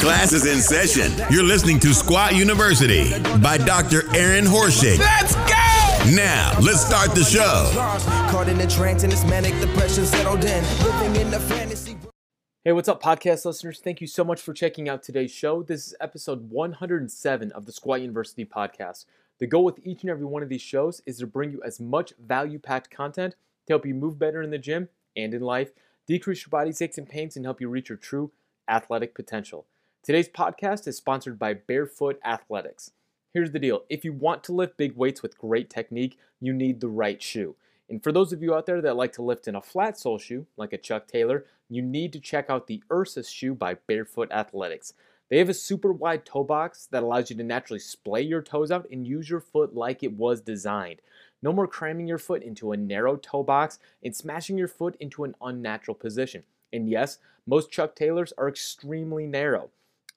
Class is in session. You're listening to Squat University by Dr. Aaron Horschig. Let's go! Now, let's start the show. Caught in a trance and this manic depression settled in. Living in the fantasy. Hey, what's up, podcast listeners? Thank you so much for checking out today's show. This is episode 107 of the Squat University podcast. The goal with each and every one of these shows is to bring you as much value packed content to help you move better in the gym and in life, decrease your body's aches and pains, and help you reach your true athletic potential. Today's podcast is sponsored by Bearfoot Athletics. Here's the deal if you want to lift big weights with great technique, you need the right shoe. And for those of you out there that like to lift in a flat sole shoe, like a Chuck Taylor, you need to check out the Ursus shoe by Bearfoot Athletics. They have a super wide toe box that allows you to naturally splay your toes out and use your foot like it was designed. No more cramming your foot into a narrow toe box and smashing your foot into an unnatural position. And yes, most Chuck Taylors are extremely narrow.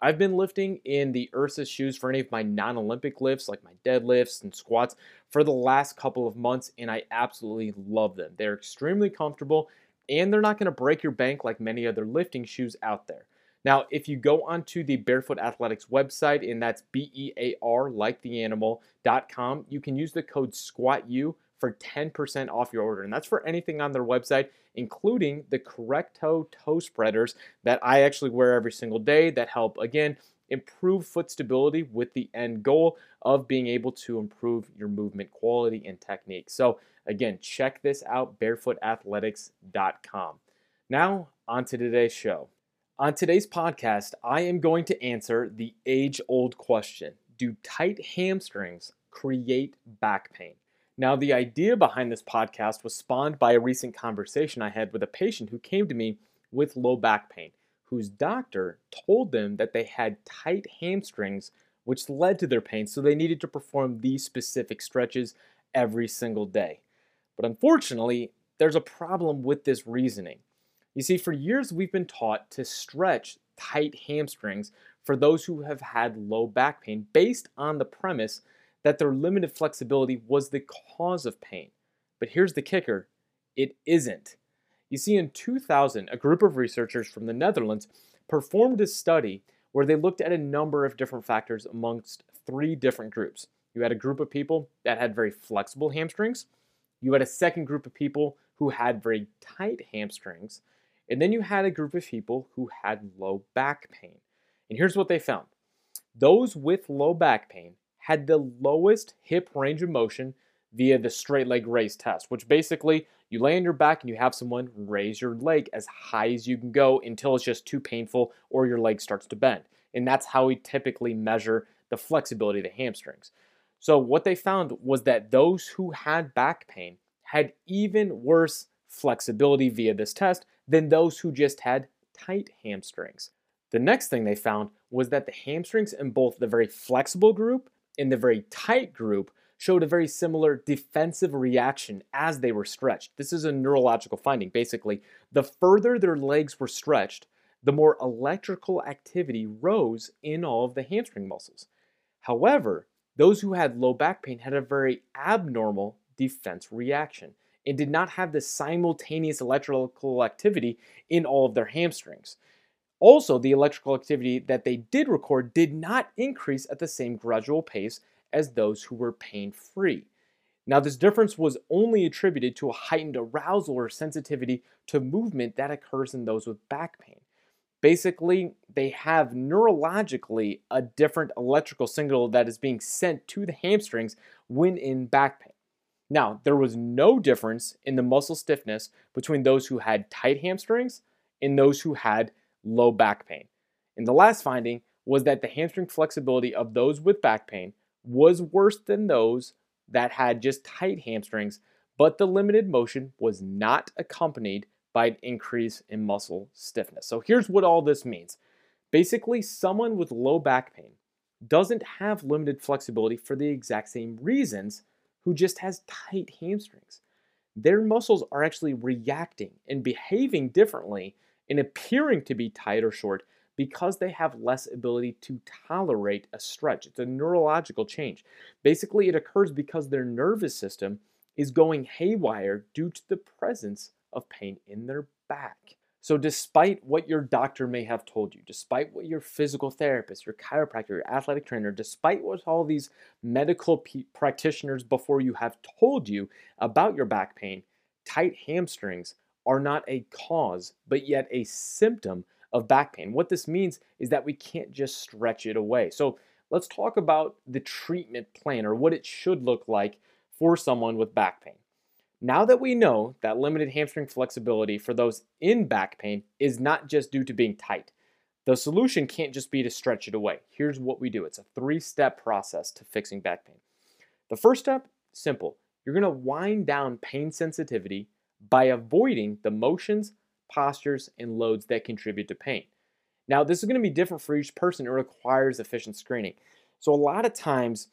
I've been lifting in the Ursus shoes for any of my non Olympic lifts, like my deadlifts and squats, for the last couple of months, and I absolutely love them. They're extremely comfortable and they're not going to break your bank like many other lifting shoes out there. Now, if you go onto the Bearfoot Athletics website, and that's B E A R, like the animal.com, you can use the code SQUATU for 10% off your order. And that's for anything on their website, including the Correcto toe spreaders that I actually wear every single day that help, again, improve foot stability with the end goal of being able to improve your movement quality and technique. So, again, check this out bearfootathletics.com. Now, on to today's show. On today's podcast, I am going to answer the age old question Do tight hamstrings create back pain? Now, the idea behind this podcast was spawned by a recent conversation I had with a patient who came to me with low back pain, whose doctor told them that they had tight hamstrings, which led to their pain, so they needed to perform these specific stretches every single day. But unfortunately, there's a problem with this reasoning. You see, for years we've been taught to stretch tight hamstrings for those who have had low back pain based on the premise that their limited flexibility was the cause of pain. But here's the kicker it isn't. You see, in 2000, a group of researchers from the Netherlands performed a study where they looked at a number of different factors amongst three different groups. You had a group of people that had very flexible hamstrings, you had a second group of people who had very tight hamstrings, and then you had a group of people who had low back pain. And here's what they found those with low back pain had the lowest hip range of motion via the straight leg raise test, which basically you lay on your back and you have someone raise your leg as high as you can go until it's just too painful or your leg starts to bend. And that's how we typically measure the flexibility of the hamstrings. So, what they found was that those who had back pain had even worse flexibility via this test than those who just had tight hamstrings. The next thing they found was that the hamstrings in both the very flexible group and the very tight group showed a very similar defensive reaction as they were stretched. This is a neurological finding. Basically, the further their legs were stretched, the more electrical activity rose in all of the hamstring muscles. However, those who had low back pain had a very abnormal defense reaction and did not have the simultaneous electrical activity in all of their hamstrings. Also, the electrical activity that they did record did not increase at the same gradual pace as those who were pain free. Now, this difference was only attributed to a heightened arousal or sensitivity to movement that occurs in those with back pain. Basically, they have neurologically a different electrical signal that is being sent to the hamstrings when in back pain. Now, there was no difference in the muscle stiffness between those who had tight hamstrings and those who had low back pain. And the last finding was that the hamstring flexibility of those with back pain was worse than those that had just tight hamstrings, but the limited motion was not accompanied by an increase in muscle stiffness. So here's what all this means. Basically, someone with low back pain doesn't have limited flexibility for the exact same reasons who just has tight hamstrings. Their muscles are actually reacting and behaving differently and appearing to be tight or short because they have less ability to tolerate a stretch. It's a neurological change. Basically, it occurs because their nervous system is going haywire due to the presence of pain in their back. So, despite what your doctor may have told you, despite what your physical therapist, your chiropractor, your athletic trainer, despite what all these medical p- practitioners before you have told you about your back pain, tight hamstrings are not a cause, but yet a symptom of back pain. What this means is that we can't just stretch it away. So, let's talk about the treatment plan or what it should look like for someone with back pain. Now that we know that limited hamstring flexibility for those in back pain is not just due to being tight, the solution can't just be to stretch it away. Here's what we do it's a three step process to fixing back pain. The first step, simple. You're to wind down pain sensitivity by avoiding the motions, postures, and loads that contribute to pain. Now, this is going to be different for each person. It requires efficient screening. So, a lot of times,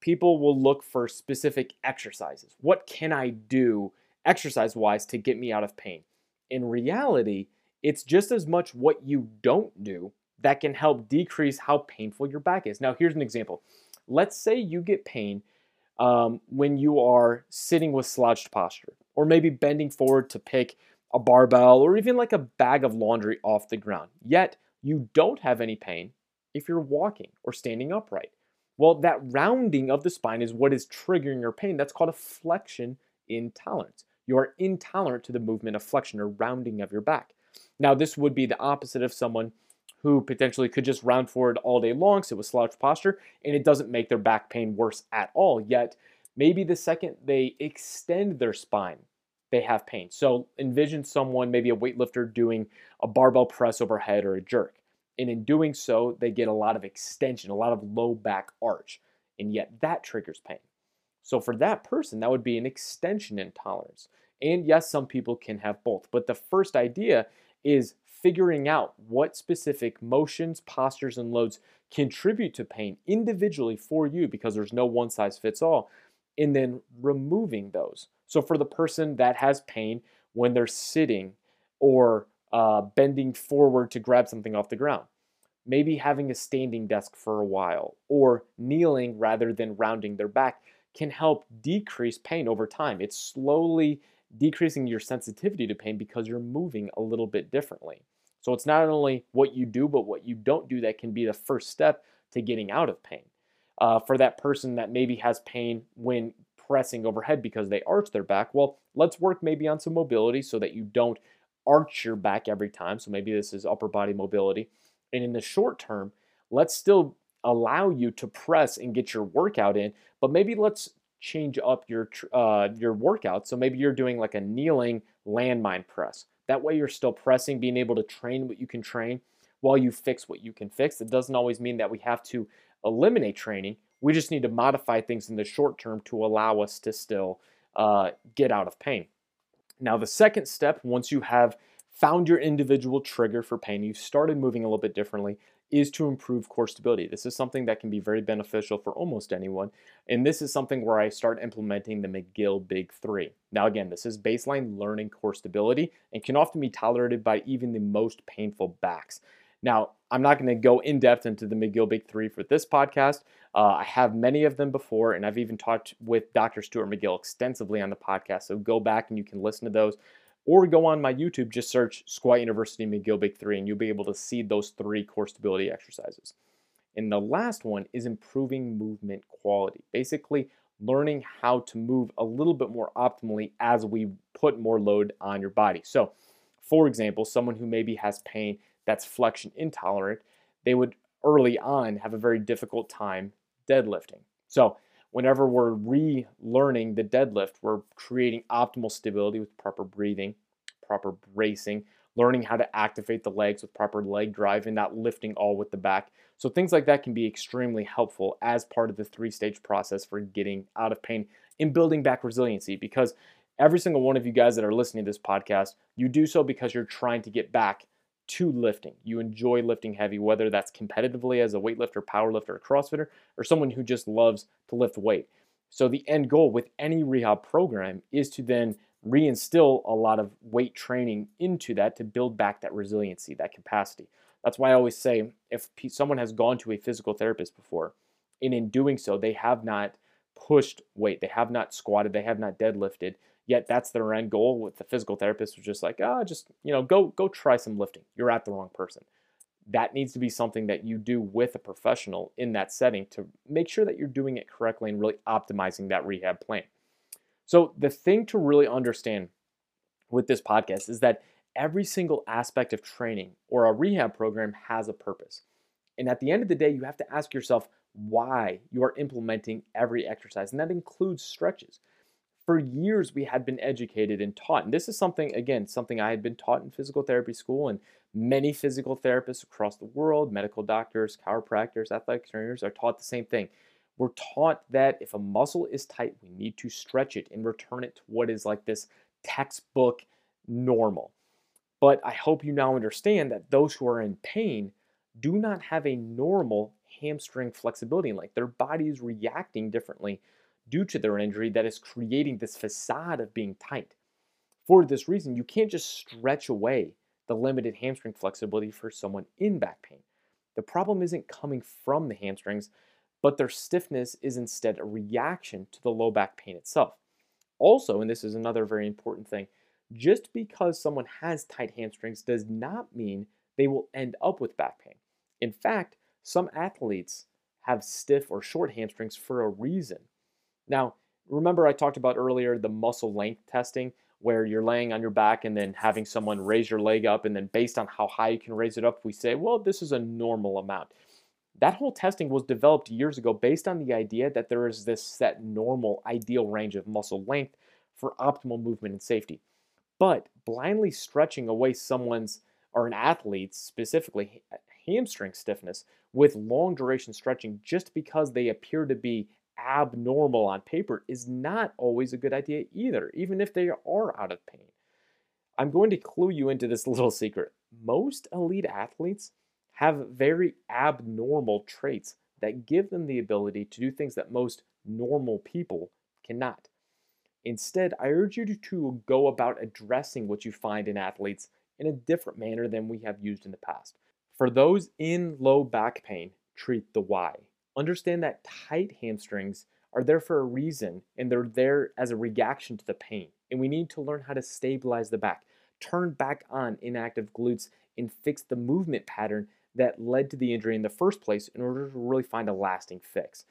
people will look for specific exercises. What can I do exercise wise to get me out of pain? In reality, it's just as much what you don't do that can help decrease how painful your back is. Now, here's an example. Let's say you get pain um, when you are sitting with slouched posture, or maybe bending forward to pick a barbell, or even like a bag of laundry off the ground. Yet, you don't have any pain if you're walking or standing upright. Well, that rounding of the spine is what is triggering your pain. That's called a flexion intolerance. You are intolerant to the movement of flexion or rounding of your back. Now, this would be the opposite of someone who potentially could just round forward all day long, sit with slouched posture, and it doesn't make their back pain worse at all. Yet, maybe the second they extend their spine, they have pain. So, envision someone, maybe a weightlifter, doing a barbell press overhead or a jerk. And in doing so, they get a lot of extension, a lot of low back arch, and yet that triggers pain. So for that person, that would be an extension intolerance. And yes, some people can have both, but the first idea is figuring out what specific motions, postures, and loads contribute to pain individually for you because there's no one size fits all, and then removing those. So for the person that has pain when they're sitting or uh, bending forward to grab something off the ground. Maybe having a standing desk for a while or kneeling rather than rounding their back can help decrease pain over time. It's slowly decreasing your sensitivity to pain because you're moving a little bit differently. So it's not only what you do, but what you don't do that can be the first step to getting out of pain. Uh, for that person that maybe has pain when pressing overhead because they arch their back, well, let's work maybe on some mobility so that you don't arch your back every time. So maybe this is upper body mobility. And in the short term, let's still allow you to press and get your workout in, but maybe let's change up your uh, your workout. So maybe you're doing like a kneeling landmine press. That way you're still pressing, being able to train what you can train while you fix what you can fix. It doesn't always mean that we have to eliminate training. We just need to modify things in the short term to allow us to still uh, get out of pain. Now, the second step, once you have found your individual trigger for pain, you've started moving a little bit differently, is to improve core stability. This is something that can be very beneficial for almost anyone. And this is something where I start implementing the McGill Big Three. Now, again, this is baseline learning core stability and can often be tolerated by even the most painful backs. Now, I'm not going to go in depth into the McGill Big Three for this podcast. Uh, I have many of them before, and I've even talked with Dr. Stuart McGill extensively on the podcast. So go back and you can listen to those, or go on my YouTube, just search Squat University McGill Big Three, and you'll be able to see those three core stability exercises. And the last one is improving movement quality. Basically, learning how to move a little bit more optimally as we put more load on your body. So, for example, someone who maybe has pain that's flexion intolerant, they would early on have a very difficult time deadlifting. So, whenever we're relearning the deadlift, we're creating optimal stability with proper breathing, proper bracing, learning how to activate the legs with proper leg drive and not lifting all with the back. So, things like that can be extremely helpful as part of the three stage process for getting out of pain and building back resiliency because every single one of you guys that are listening to this podcast, you do so because you're trying to get back to lifting. You enjoy lifting heavy, whether that's competitively as a weightlifter, powerlifter, CrossFitter, or someone who just loves to lift weight. So the end goal with any rehab program is to then reinstill a lot of weight training into that to build back that resiliency, that capacity. That's why I always say if someone has gone to a physical therapist before, and in doing so, they have not pushed weight, they have not squatted, they have not deadlifted, Yet that's their end goal with the physical therapist was just like, ah, oh, just, you know, go go try some lifting. You're at the wrong person. That needs to be something that you do with a professional in that setting to make sure that you're doing it correctly and really optimizing that rehab plan. So the thing to really understand with this podcast is that every single aspect of training or a rehab program has a purpose. And at the end of the day, you have to ask yourself why you are implementing every exercise, and that includes stretches. For years, we had been educated and taught, and this is something, again, something I had been taught in physical therapy school, and many physical therapists across the world, medical doctors, chiropractors, athletic trainers are taught the same thing. We're taught that if a muscle is tight, we need to stretch it and return it to what is like this textbook normal. But I hope you now understand that those who are in pain do not have a normal hamstring flexibility. Like their body is reacting differently due to their injury that is creating this facade of being tight. For this reason, you can't just stretch away the limited hamstring flexibility for someone in back pain. The problem isn't coming from the hamstrings, but their stiffness is instead a reaction to the low back pain itself. Also, and this is another very important thing, just because someone has tight hamstrings does not mean they will end up with back pain. In fact, some athletes have stiff or short hamstrings for a reason. Now, remember I talked about earlier the muscle length testing where you're laying on your back and then having someone raise your leg up and then based on how high you can raise it up, we say, well, this is a normal amount. That whole testing was developed years ago based on the idea that there is this set normal ideal range of muscle length for optimal movement and safety. But blindly stretching away someone's or an athlete's specifically hamstring stiffness with long duration stretching just because they appear to be abnormal on paper is not always a good idea either, even if they are out of pain. I'm going to clue you into this little secret. Most elite athletes have very abnormal traits that give them the ability to do things that most normal people cannot. Instead, I urge you to, go about addressing what you find in athletes in a different manner than we have used in the past. For those in low back pain, treat the why. Understand that tight hamstrings are there for a reason and they're there as a reaction to the pain. And we need to learn how to stabilize the back, turn back on inactive glutes, and fix the movement pattern that led to the injury in the first place in order to really find a lasting fix.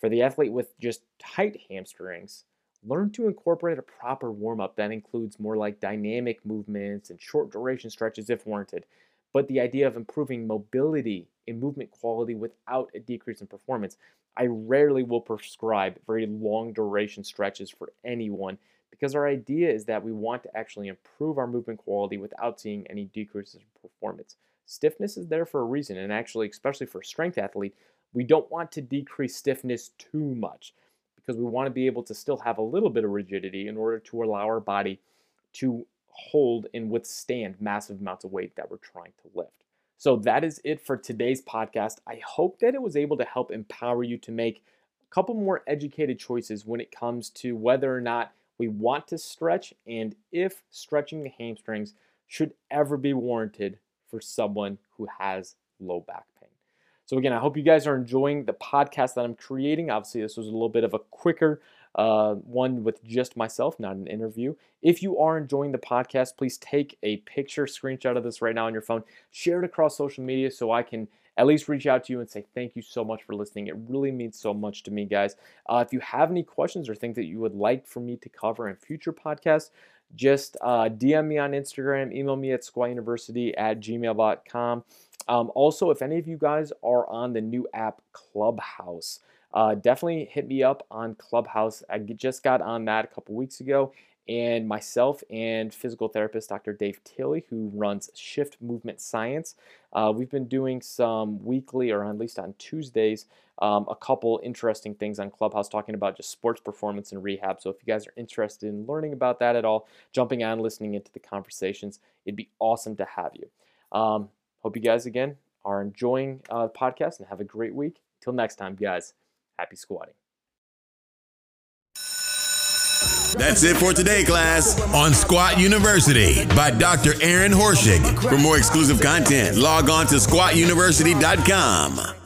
For the athlete with just tight hamstrings, learn to incorporate a proper warm up that includes more like dynamic movements and short duration stretches if warranted. But the idea of improving mobility and movement quality without a decrease in performance, I rarely will prescribe very long duration stretches for anyone because our idea is that we want to actually improve our movement quality without seeing any decreases in performance. Stiffness is there for a reason, and actually, especially for a strength athlete, we don't want to decrease stiffness too much because we want to be able to still have a little bit of rigidity in order to allow our body to hold and withstand massive amounts of weight that we're trying to lift. So that is it for today's podcast. I hope that it was able to help empower you to make a couple more educated choices when it comes to whether or not we want to stretch and if stretching the hamstrings should ever be warranted for someone who has low back pain. So, again, I hope you guys are enjoying the podcast that I'm creating. Obviously, this was a little bit of a quicker uh, one with just myself, not an interview. If you are enjoying the podcast, please take a picture, screenshot of this right now on your phone, share it across social media so I can at least reach out to you and say thank you so much for listening. It really means so much to me, guys. Uh, if you have any questions or things that you would like for me to cover in future podcasts, just uh, DM me on Instagram, email me at squatuniversity at gmail.com. Um, also, if any of you guys are on the new app Clubhouse, uh, definitely hit me up on Clubhouse. I just got on that a couple weeks ago, and myself and physical therapist Dr. Dave Tilley, who runs Shift Movement Science, uh, we've been doing some weekly, or at least on Tuesdays, um, a couple interesting things on Clubhouse talking about just sports performance and rehab. So if you guys are interested in learning about that at all, jumping on, listening into the conversations, it'd be awesome to have you. Um, hope you guys again are enjoying uh, the podcast and have a great week. Till next time, guys. Happy squatting. That's it for today, class, on Squat University by Dr. Aaron Horschig. For more exclusive content, log on to squatuniversity.com.